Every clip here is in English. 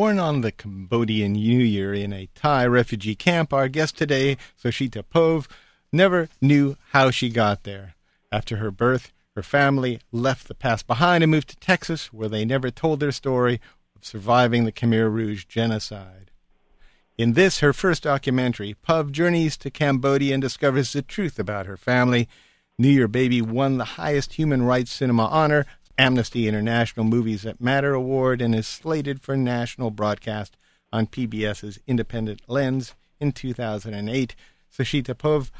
Born on the Cambodian New Year in a Thai refugee camp, our guest today, Socheata Poeuv, never knew how she got there. After her birth, her family left the past behind and moved to Texas, where they never told their story of surviving the Khmer Rouge genocide. In this, her first documentary, Poeuv journeys to Cambodia and discovers the truth about her family. New Year Baby won the highest human rights cinema honor, Amnesty International Movies That Matter Award and is slated for national broadcast on PBS's Independent Lens in 2008. Socheata Poeuv,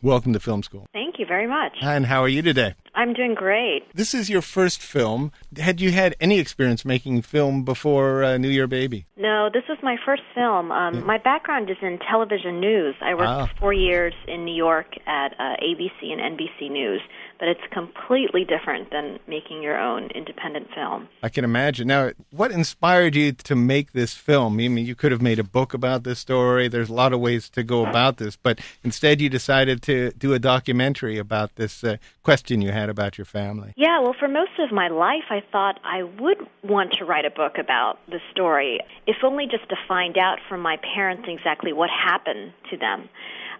welcome to Film School. Thank you very much. And how are you today? I'm doing great. This is your first film. Had you had any experience making film before uh, New Year Baby? No, this was my first film. Um. My background is in television news. I worked ah. four years in New York at uh, ABC and NBC News but it's completely different than making your own independent film. I can imagine. Now, what inspired you to make this film? I mean, you could have made a book about this story. There's a lot of ways to go about this, but instead you decided to do a documentary about this uh, question you had about your family. Yeah, well, for most of my life, I thought I would want to write a book about the story, if only just to find out from my parents exactly what happened to them.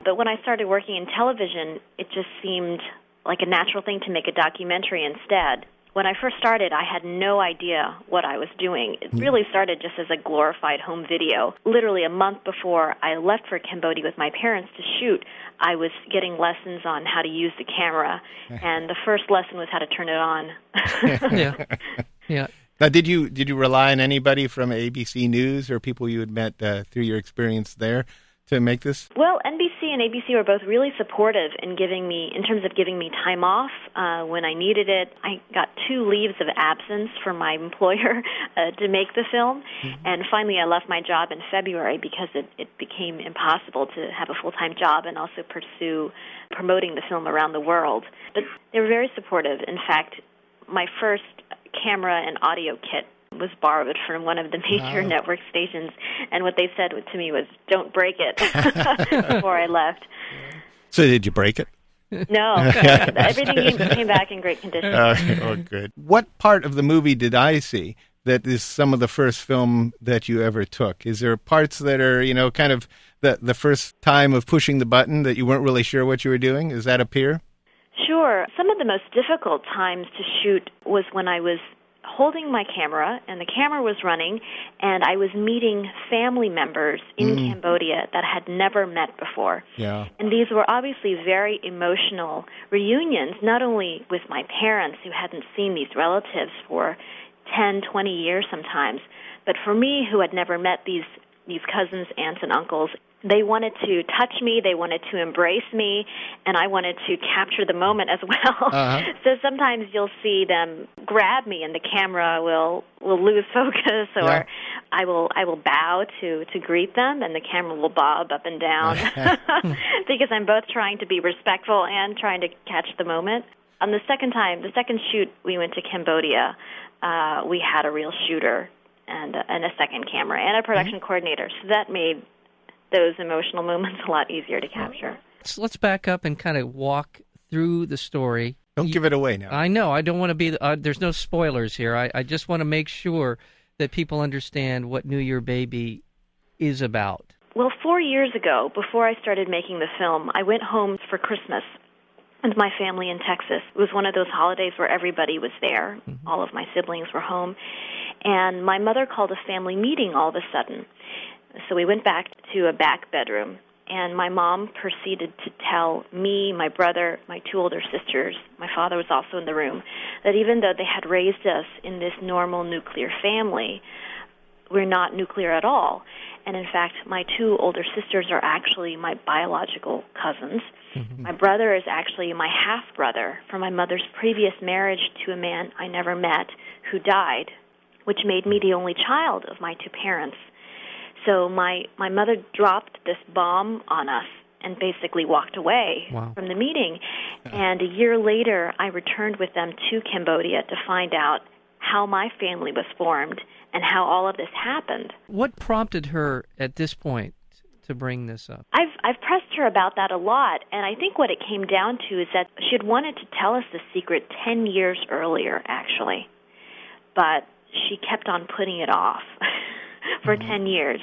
But when I started working in television, it just seemed like a natural thing to make a documentary instead. When I first started, I had no idea what I was doing. It hmm. really started just as a glorified home video. Literally a month before I left for Cambodia with my parents to shoot, I was getting lessons on how to use the camera, and the first lesson was how to turn it on. yeah. Yeah. Now, did you did you rely on anybody from ABC News or people you had met uh, through your experience there to make this? Well, NBC and ABC were both really supportive in giving me, in terms of giving me time off uh, when I needed it. I got two leaves of absence from my employer uh, to make the film, mm-hmm. and finally I left my job in February because it, it became impossible to have a full time job and also pursue promoting the film around the world. But they were very supportive. In fact, my first camera and audio kit was borrowed from one of the major network stations, and what they said to me was, "Don't break it," before I left. So did you break it? No, everything came, came, back in great condition. Uh, oh, good. What part of the movie did I see that is some of the first film that you ever took? Is there parts that are, you know, kind of the the first time of pushing the button that you weren't really sure what you were doing? Does that appear? Sure. Some of the most difficult times to shoot was when I was holding my camera and the camera was running and I was meeting family members in mm. Cambodia that I had never met before. Yeah. And these were obviously very emotional reunions, not only with my parents who hadn't seen these relatives for 10, 20 years sometimes, but for me who had never met these these cousins, aunts and uncles they wanted to touch me, they wanted to embrace me, and I wanted to capture the moment as well. Uh-huh. so sometimes you'll see them grab me, and the camera will will lose focus, or yeah. I will I will bow to to greet them, and the camera will bob up and down because I'm both trying to be respectful and trying to catch the moment. On the second time, the second shoot, we went to Cambodia. Uh, we had a real shooter and, and a second camera and a production mm-hmm. coordinator. So that made those emotional moments a lot easier to capture. So let's back up and kind of walk through the story. Don't you, give it away now. I know. I don't want to be. Uh, there's no spoilers here. I, I just want to make sure that people understand what New Year Baby is about. Well, four years ago, before I started making the film, I went home for Christmas and my family in Texas. It was one of those holidays where everybody was there. Mm-hmm. All of my siblings were home. And my mother called a family meeting all of a sudden. So we went back to a back bedroom, and my mom proceeded to tell me, my brother, my two older sisters, my father was also in the room, that even though they had raised us in this normal nuclear family, we're not nuclear at all. And in fact, my two older sisters are actually my biological cousins. Mm-hmm. My brother is actually my half brother from my mother's previous marriage to a man I never met who died, which made me the only child of my two parents. So my my mother dropped this bomb on us and basically walked away Wow. from the meeting. And a year later, I returned with them to Cambodia to find out how my family was formed and how all of this happened. What prompted her at this point to bring this up? I've I've pressed her about that a lot, and I think what it came down to is that she had wanted to tell us the secret ten years earlier, actually, but she kept on putting it off for mm-hmm. ten years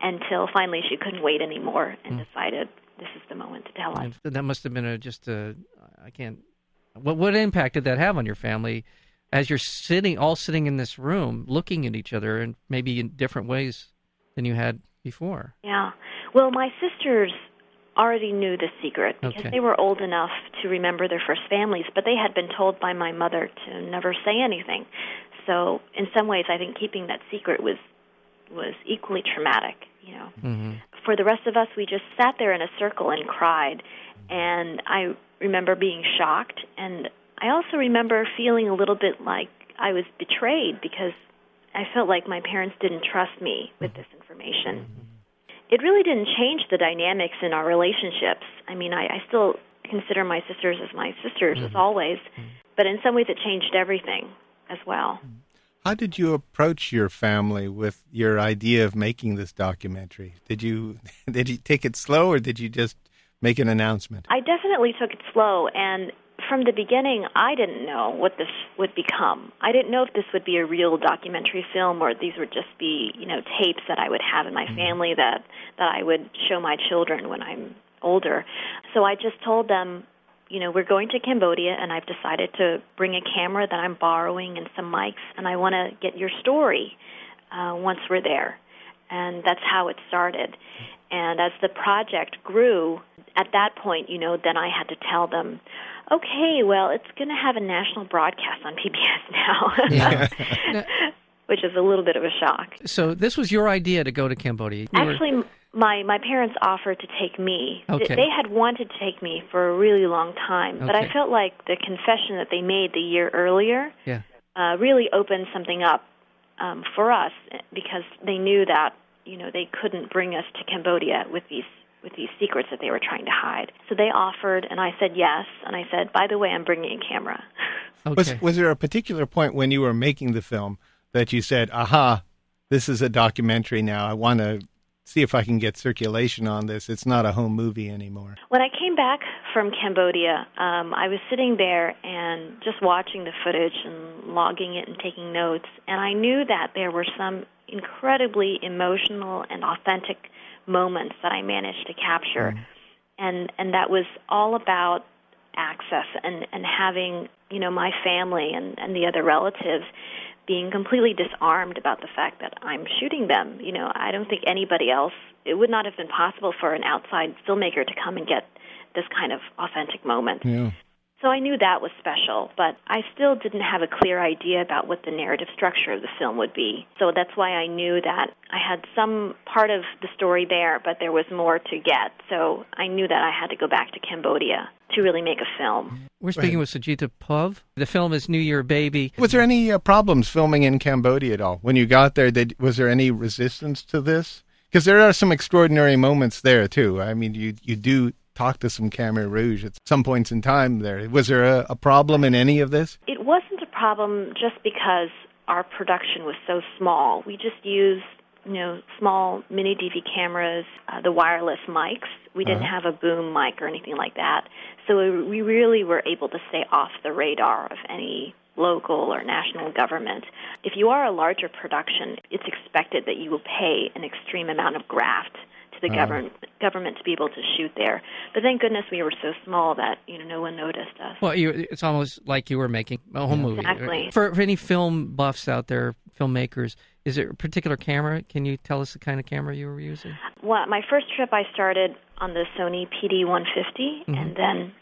until finally she couldn't wait anymore and mm. decided this is the moment to tell us. That must have been a just a I can't. What what impact did that have on your family? As you're sitting, all sitting in this room, looking at each other, and maybe in different ways than you had before. Yeah. Well, my sisters already knew the secret because Okay. they were old enough to remember their first families, but they had been told by my mother to never say anything. So, in some ways, I think keeping that secret was was equally traumatic, you know. hmm For the rest of us, we just sat there in a circle and cried. And I remember being shocked and I also remember feeling a little bit like I was betrayed because I felt like my parents didn't trust me with this information. Mm-hmm. It really didn't change the dynamics in our relationships. I mean, I, I still consider my sisters as my sisters, mm-hmm. as always, mm-hmm. but in some ways it changed everything as well. How did you approach your family with your idea of making this documentary? Did you did you take it slow or did you just make an announcement? I definitely took it slow, and from the beginning, I didn't know what this would become. I didn't know if this would be a real documentary film or these would just be, you know, tapes that I would have in my mm-hmm. family that that I would show my children when I'm older. So I just told them, you know, we're going to Cambodia, and I've decided to bring a camera that I'm borrowing and some mics, and I want to get your story uh, once we're there. And that's how it started. And as the project grew, at that point, you know, then I had to tell them, okay, well, it's going to have a national broadcast on PBS now, Yeah. which is a little bit of a shock. So this was your idea to go to Cambodia. You were- Actually, my my parents offered to take me. Okay. They had wanted to take me for a really long time, but Okay. I felt like the confession that they made the year earlier yeah. uh, really opened something up um, for us eh, because they knew that you know they couldn't bring us to Cambodia with these with these secrets that they were trying to hide. So they offered, and I said yes. And I said, by the way, I'm bringing a camera. Okay. Was was there a particular point when you were making the film that you said, "Aha, this is a documentary now. I want to see if I can get circulation on this. It's not a home movie anymore." When I came back from Cambodia, um, I was sitting there and just watching the footage and logging it and taking notes, and I knew that there were some incredibly emotional and authentic moments that I managed to capture, and and that was all about access and and having you know my family and and the other relatives being completely disarmed about the fact that I'm shooting them. You know, I don't think anybody else. It would not have been possible for an outside filmmaker to come and get this kind of authentic moment. Yeah. So I knew that was special, but I still didn't have a clear idea about what the narrative structure of the film would be. So that's why I knew that I had some part of the story there, but there was more to get. So I knew that I had to go back to Cambodia to really make a film. We're speaking with Socheata Poeuv. The film is New Year Baby. Was there any uh, problems filming in Cambodia at all when you got there? Did, was there any resistance to this? Because there are some extraordinary moments there too. I mean, you you do talk to some Khmer Rouge at some points in time. There was there a, a problem in any of this? It wasn't a problem just because our production was so small. We just used, you know, small mini DV cameras, uh, the wireless mics. We didn't have a boom mic or anything like that. So we really were able to stay off the radar of any local or national government. If you are a larger production, it's expected that you will pay an extreme amount of graft to the um, government government to be able to shoot there. But thank goodness we were so small that you know no one noticed us. Well, you, it's almost like you were making a home movie. Exactly. Uh, for, for any film buffs out there, filmmakers, is there a particular camera? Can you tell us the kind of camera you were using? Well, my first trip, I started on the Sony PD 150, mm-hmm. and then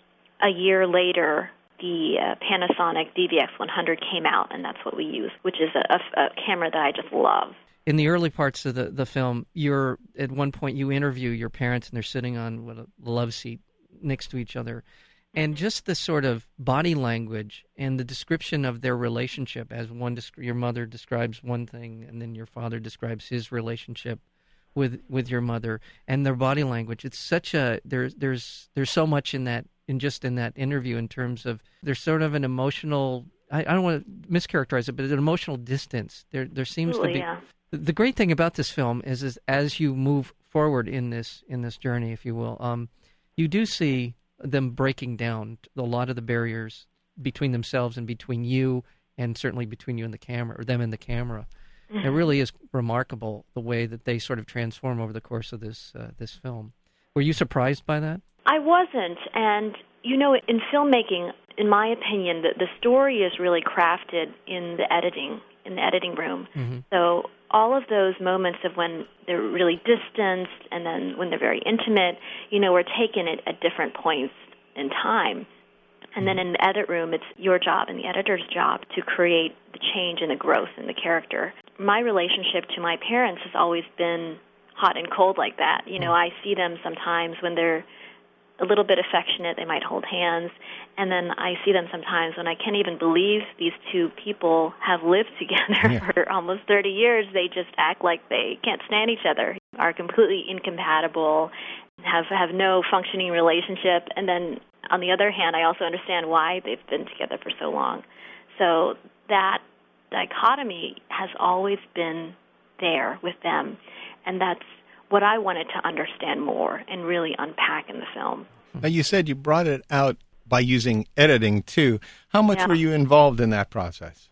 a year later, the uh, Panasonic DVX 100 came out, and that's what we use, which is a, a, a camera that I just love. In the early parts of the, the film, you're at one point you interview your parents, and they're sitting on what a love seat next to each other, and just the sort of body language and the description of their relationship, as one your mother describes one thing, and then your father describes his relationship with with your mother and their body language. It's such a there's there's there's so much in that in just in that interview in terms of there's sort of an emotional I, I don't want to mischaracterize it, but an emotional distance. There there seems Absolutely, to be yeah. the great thing about this film is is as you move forward in this in this journey, if you will, um, you do see them breaking down a lot of the barriers between themselves and between you and certainly between you and the camera or them and the camera. It really is remarkable the way that they sort of transform over the course of this uh, this film. Were you surprised by that? I wasn't, and you know, in filmmaking, in my opinion, the, the story is really crafted in the editing, in the editing room. Mm-hmm. So all of those moments of when they're really distanced and then when they're very intimate, you know, are taken at, at different points in time. And then in the edit room, it's your job and the editor's job to create the change and the growth in the character. My relationship to my parents has always been hot and cold like that. You know, I see them sometimes when they're a little bit affectionate, they might hold hands. And then I see them sometimes when I can't even believe these two people have lived together Yeah. for almost 30 years. They just act like they can't stand each other, are completely incompatible, have have no functioning relationship. And then on the other hand, I also understand why they've been together for so long. So that dichotomy has always been there with them, and that's what I wanted to understand more and really unpack in the film. Now, you said you brought it out by using editing too. How much Yeah. were you involved in that process?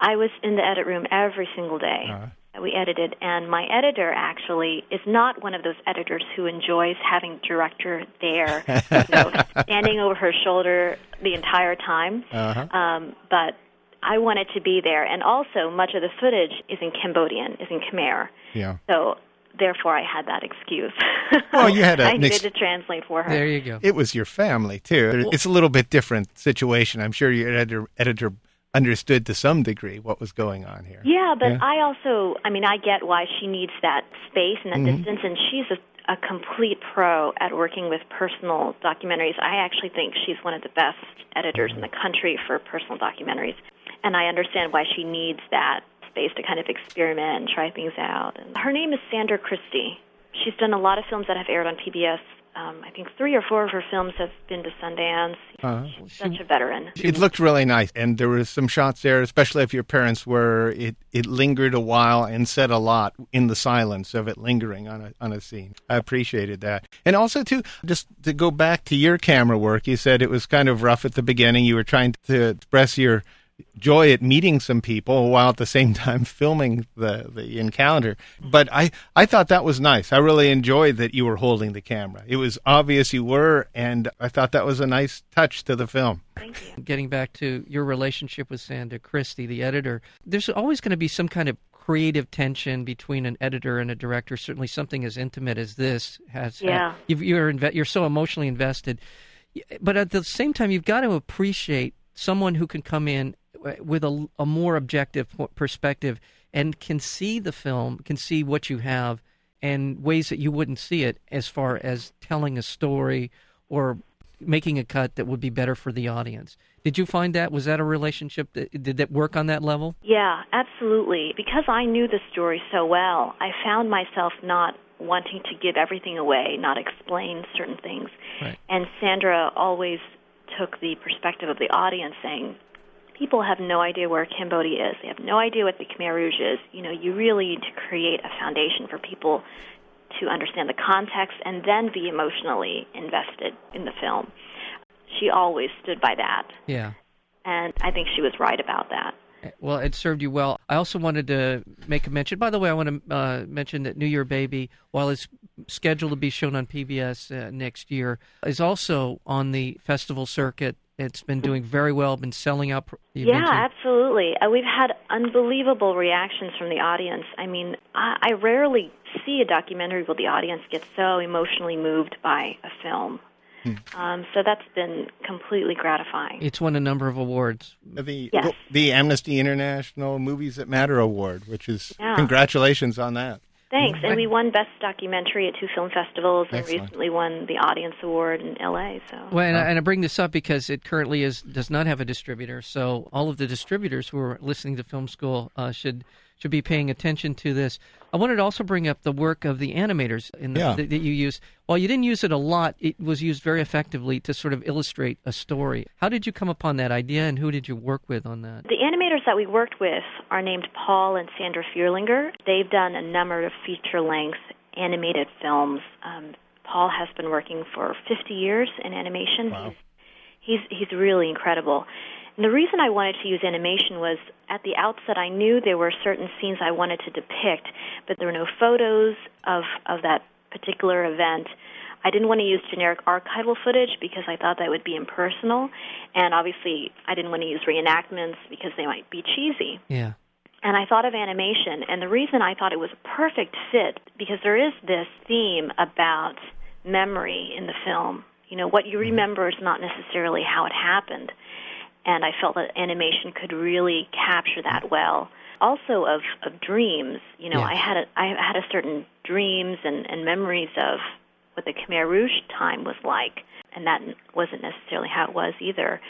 I was in the edit room every single day. Uh, We edited, and my editor actually is not one of those editors who enjoys having director there, you know, standing over her shoulder the entire time. uh-huh. Um, but I wanted to be there, and also much of the footage is in Cambodian, is in Khmer. Yeah. So therefore, I had that excuse. Well, you had a- I an needed ex- to translate for her. There you go. It was your family too. It's a little bit different situation. I'm sure your editor, editor understood to some degree what was going on here. Yeah, but Yeah. I also, I mean, I get why she needs that space and that Mm-hmm. distance, and she's a, a complete pro at working with personal documentaries. I actually think she's one of the best editors in the country for personal documentaries, and I understand why she needs that space to kind of experiment and try things out. And her name is Sandra Christie. She's done a lot of films that have aired on PBS. Um, I think three or four of her films have been to Sundance. Uh-huh. Such a veteran. It looked really nice, and there were some shots there, especially if your parents were. It it lingered a while and said a lot in the silence of it lingering on a on a scene. I appreciated that, and also too, just to go back to your camera work, you said it was kind of rough at the beginning. You were trying to express your joy at meeting some people while at the same time filming the the encounter. But I I thought that was nice. I really enjoyed that you were holding the camera. It was obvious you were, and I thought that was a nice touch to the film. Thank you. Getting back to your relationship with Sandra Christie, the editor, there's always going to be some kind of creative tension between an editor and a director. Certainly, something as intimate as this has. Yeah. you've, you're inve- you're so emotionally invested, but at the same time, you've got to appreciate someone who can come in with a, a more objective perspective and can see the film, can see what you have, and ways that you wouldn't see it, as far as telling a story or making a cut that would be better for the audience. Did you find that? Was that a relationship that did that work on that level? Yeah, absolutely. Because I knew the story so well, I found myself not wanting to give everything away, not explain certain things. Right. And Sandra always took the perspective of the audience saying, people have no idea where Cambodia is. They have no idea what the Khmer Rouge is. You know, you really need to create a foundation for people to understand the context and then be emotionally invested in the film. She always stood by that. Yeah. And I think she was right about that. Well, it served you well. I also wanted to make a mention. By the way, I want to uh, mention that New Year Baby, while it's scheduled to be shown on PBS uh, next year, is also on the festival circuit. It's been doing very well. Been selling out. you Yeah, mentioned- absolutely. Uh, we've had unbelievable reactions from the audience. I mean, I, I rarely see a documentary where the audience gets so emotionally moved by a film. Um, so that's been completely gratifying. It's won a number of awards. The Yes. the Amnesty International Movies That Matter Award, which is Yeah. congratulations on that. Thanks. And we won Best Documentary at two film festivals and Excellent. recently won the Audience Award in LA. So Well, and, I, and I bring this up because it currently is does not have a distributor. So all of the distributors who are listening to Film School uh, should should be paying attention to this. I wanted to also bring up the work of the animators in the, Yeah. that, that you use. While you didn't use it a lot, it was used very effectively to sort of illustrate a story. How did you come upon that idea, and who did you work with on that? The animators that we worked with are named Paul and Sandra Fierlinger. They've done a number of feature length animated films. Um, Paul has been working for 50 years in animation. Wow. He's, he's, he's really incredible. And the reason I wanted to use animation was at the outset I knew there were certain scenes I wanted to depict, but there were no photos of, of that particular event. I didn't want to use generic archival footage because I thought that would be impersonal, and obviously I didn't want to use reenactments because they might be cheesy. Yeah. And I thought of animation, and the reason I thought it was a perfect fit because there is this theme about memory in the film. You know, what you mm-hmm. remember is not necessarily how it happened, and I felt that animation could really capture that mm-hmm. well. Also, of of dreams. You know, Yeah. I had a, I had a certain dreams and, and memories of what the Khmer Rouge time was like, and that wasn't necessarily how it was either.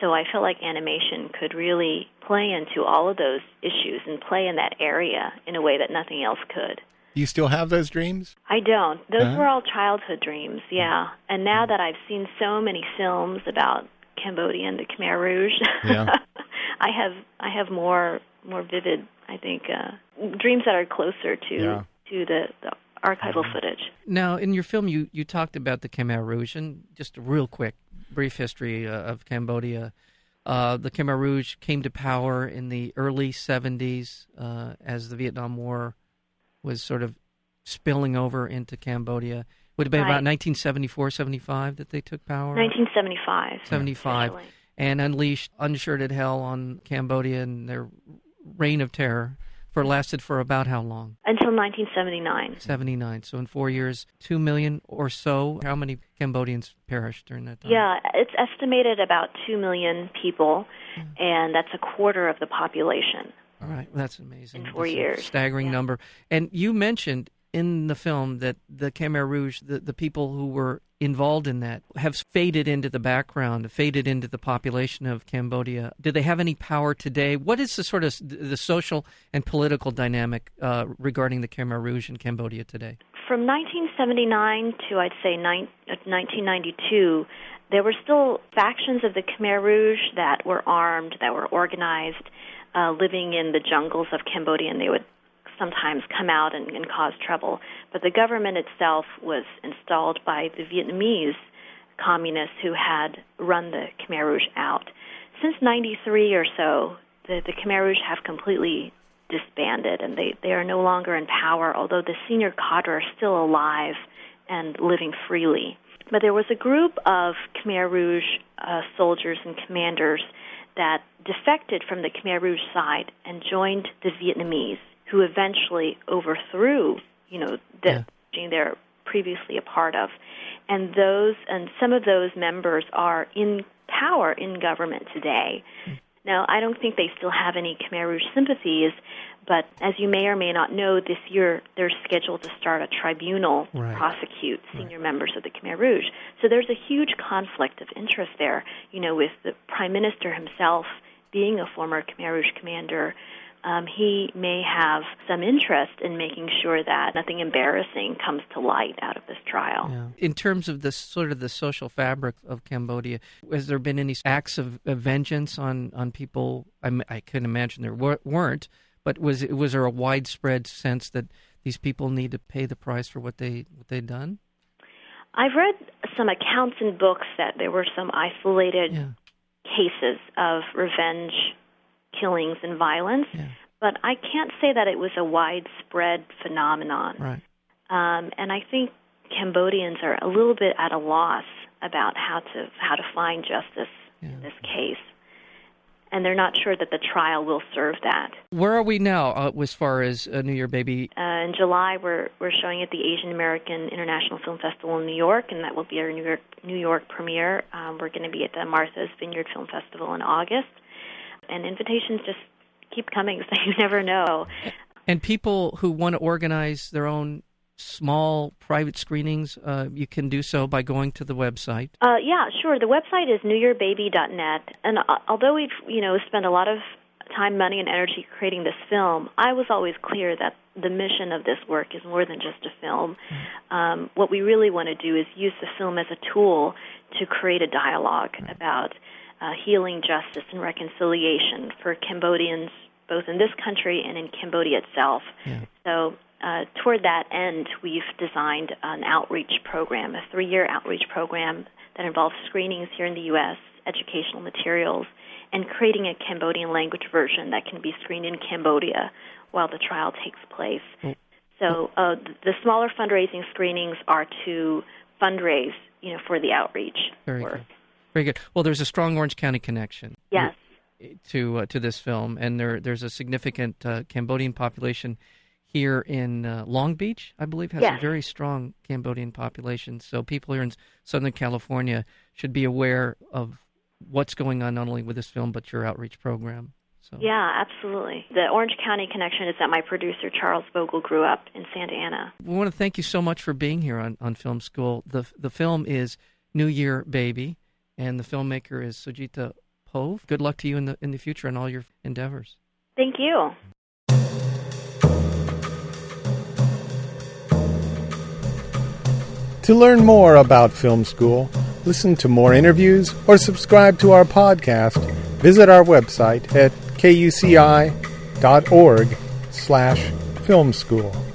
So I felt like animation could really play into all of those issues and play in that area in a way that nothing else could. You still have those dreams? I don't. Those Uh-huh. were all childhood dreams, yeah. And now that I've seen so many films about Cambodia and the Khmer Rouge, Yeah. I have I have more more vivid, I think, uh, dreams that are closer to Yeah. to the, the archival footage. Now, in your film, you, you talked about the Khmer Rouge, and just a real quick, brief history uh, of Cambodia. Uh, the Khmer Rouge came to power in the early 70s uh, as the Vietnam War was sort of spilling over into Cambodia. Would have been about 1974, 75 that they took power? 1975. 75. especially. and unleashed unshirted hell on Cambodia and their reign of terror for lasted for about how long? Until 1979. 79. So in four years, two million or so. How many Cambodians perished during that time? Yeah, it's estimated about 2 million people, Hmm. and that's a quarter of the population. All right, well, that's amazing. In four That's a years. staggering Yeah. number. And you mentioned in the film that the Khmer Rouge, the, the people who were involved in that, have faded into the background, faded into the population of Cambodia. Do they have any power today? What is the sort of the social and political dynamic uh, regarding the Khmer Rouge in Cambodia today? From 1979 to, I'd say, nine, uh, 1992, there were still factions of the Khmer Rouge that were armed, that were organized, uh, living in the jungles of Cambodia, and they would sometimes come out and, and cause trouble. But the government itself was installed by the Vietnamese communists who had run the Khmer Rouge out. Since 93 or so, the, the Khmer Rouge have completely disbanded and they, they are no longer in power, although the senior cadre are still alive and living freely. But there was a group of Khmer Rouge uh, soldiers and commanders that defected from the Khmer Rouge side and joined the Vietnamese, who eventually overthrew, you know, the Yeah. regime they're previously a part of. And those and some of those members are in power in government today. Hmm. Now, I don't think they still have any Khmer Rouge sympathies, but as you may or may not know, this year they're scheduled to start a tribunal Right. to prosecute senior members of the Khmer Rouge. So there's a huge conflict of interest there, you know, with the Prime Minister himself being a former Khmer Rouge commander. Um, he may have some interest in making sure that nothing embarrassing comes to light out of this trial. Yeah. In terms of the sort of the social fabric of Cambodia, has there been any acts of, of vengeance on, on people? I, m- I couldn't imagine there wer- weren't, but was it- was there a widespread sense that these people need to pay the price for what they what they'd done? I've read some accounts in books that there were some isolated Yeah, cases of revenge killings and violence, yeah, but I can't say that it was a widespread phenomenon. right. Um, and I think Cambodians are a little bit at a loss about how to how to find justice Yeah. in this case, and they're not sure that the trial will serve that. Where are we now uh, as far as uh, New Year Baby? Uh, in July, we're we're showing at the Asian American International Film Festival in New York, and that will be our New York New York premiere. Um, we're going to be at the Martha's Vineyard Film Festival in August, and invitations just keep coming, so you never know. And people who want to organize their own small private screenings, uh, you can do so by going to the website. Uh, yeah, sure. The website is newyearbaby.net, and uh, although we've you know spent a lot of time, money, and energy creating this film, I was always clear that the mission of this work is more than just a film. Um, what we really want to do is use the film as a tool to create a dialogue about uh, healing, justice, and reconciliation for Cambodians, both in this country and in Cambodia itself. Yeah. So, uh, toward that end, we've designed an outreach program, a three year outreach program that involves screenings here in the U.S., educational materials, and creating a Cambodian language version that can be screened in Cambodia while the trial takes place. Mm. So uh, the smaller fundraising screenings are to fundraise, you know, for the outreach Very work. good. Very good. Well, there's a strong Orange County connection. Yes. To uh, to this film, and there there's a significant uh, Cambodian population here in uh, Long Beach, I believe, has a very strong Cambodian population. So people here in Southern California should be aware of what's going on not only with this film but your outreach program. So Yeah, absolutely. The Orange County connection is that my producer Charles Vogel grew up in Santa Ana. we want to thank you so much for being here on, on Film School. The the film is New Year Baby, and the filmmaker is Socheata Poeuv. Good luck to you in the in the future and all your endeavors. Thank you. To learn more about Film School, listen to more interviews, or subscribe to our podcast, visit our website at kuci.org slash film school.